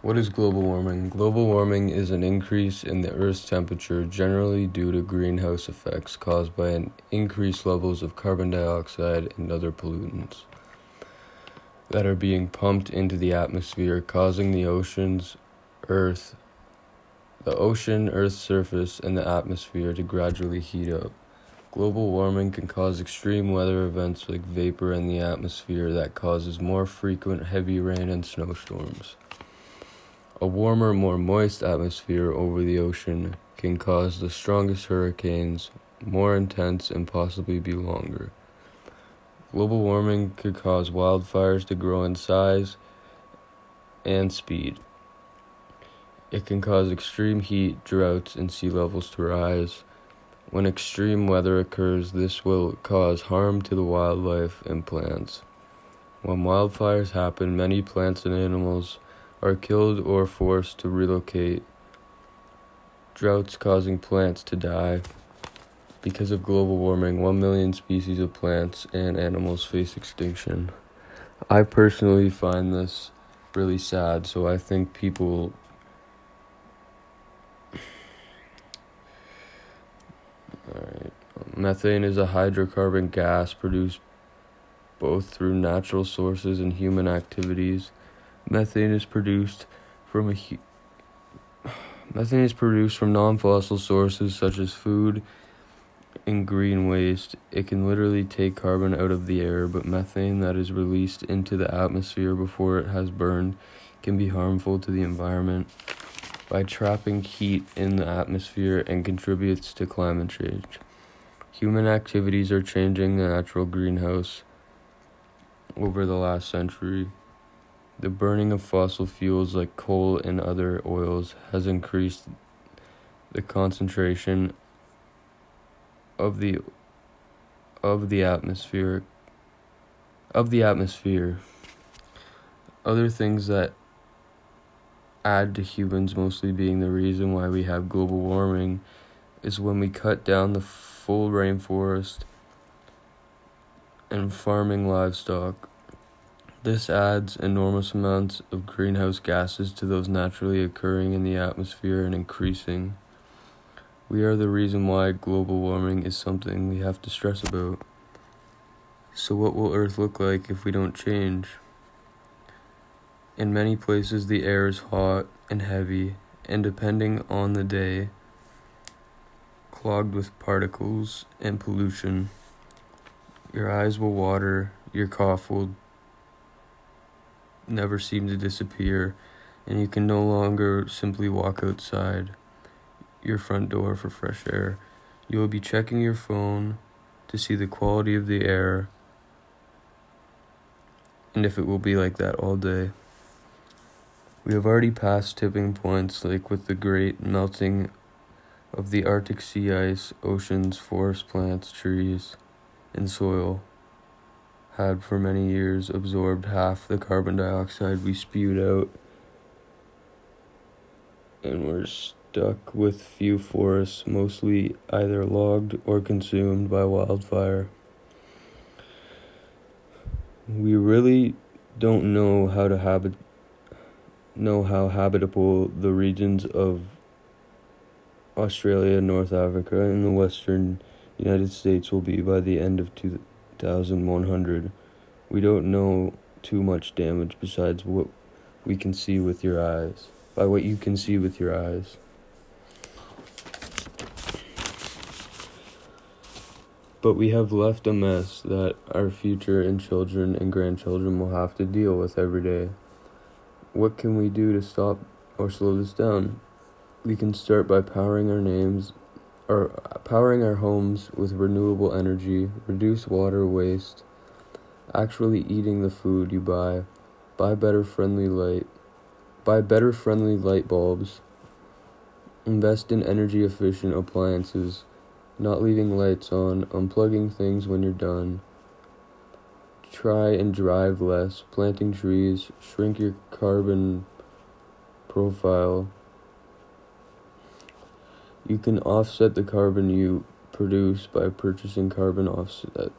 What is global warming? Global warming is an increase in the Earth's temperature generally due to greenhouse effects caused by an increased levels of carbon dioxide and other pollutants that are being pumped into the atmosphere, causing the oceans, Earth, the ocean, Earth's surface, and the atmosphere to gradually heat up. Global warming can cause extreme weather events like vapor in the atmosphere that causes more frequent heavy rain and snowstorms. A warmer, more moist atmosphere over the ocean can cause the strongest hurricanes, more intense, and possibly be longer. Global warming could cause wildfires to grow in size and speed. It can cause extreme heat, droughts, and sea levels to rise. When extreme weather occurs, this will cause harm to the wildlife and plants. When wildfires happen, many plants and animals are killed or forced to relocate, droughts causing plants to die. Because of global warming, 1 million species of plants and animals face extinction. I personally find this really sad, so I think people. Alright. Um, methane is a hydrocarbon gas produced both through natural sources and human activities. Methane is produced from a hu- methane is produced from non-fossil sources such as food and green waste. It can literally take carbon out of the air, but methane that is released into the atmosphere before it has burned can be harmful to the environment by trapping heat in the atmosphere and contributes to climate change. Human activities are changing the natural greenhouse over the last century. The burning of fossil fuels like coal and other oils has increased the concentration of the of the atmosphere of the atmosphere. Other things that add to humans mostly being the reason why we have global warming is when we cut down the full rainforest and farming livestock. This adds enormous amounts of greenhouse gases to those naturally occurring in the atmosphere and increasing. We are the reason why global warming is something we have to stress about. So, what will Earth look like if we don't change? In many places, the air is hot and heavy, and depending on the day, clogged with particles and pollution. Your eyes will water, your cough will never seem to disappear, and you can no longer simply walk outside your front door for fresh air. You will be checking your phone to see the quality of the air and if it will be like that all day. We have already passed tipping points like with the great melting of the Arctic sea ice, oceans, forest plants, trees, and soil had for many years absorbed half the carbon dioxide we spewed out, and we're stuck with few forests, mostly either logged or consumed by wildfire. We really don't know how to habit know how habitable the regions of Australia, North Africa, and the western United States will be by the end of 2100. We don't know too much damage besides what we can see with your eyes, by what you can see with your eyes. But we have left a mess that our future and children and grandchildren will have to deal with every day. What can we do to stop or slow this down? We can start by powering our names or powering our homes with renewable energy, reduce water waste, actually eating the food you buy, buy better friendly light, buy better friendly light bulbs, invest in energy efficient appliances, not leaving lights on, unplugging things when you're done. Try and drive less, planting trees, shrink your carbon profile. You can offset the carbon you produce by purchasing carbon offset,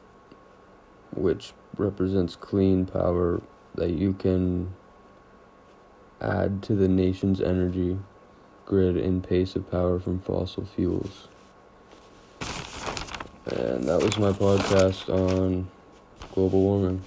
which represents clean power that you can add to the nation's energy grid in pace of power from fossil fuels. And that was my podcast on global warming.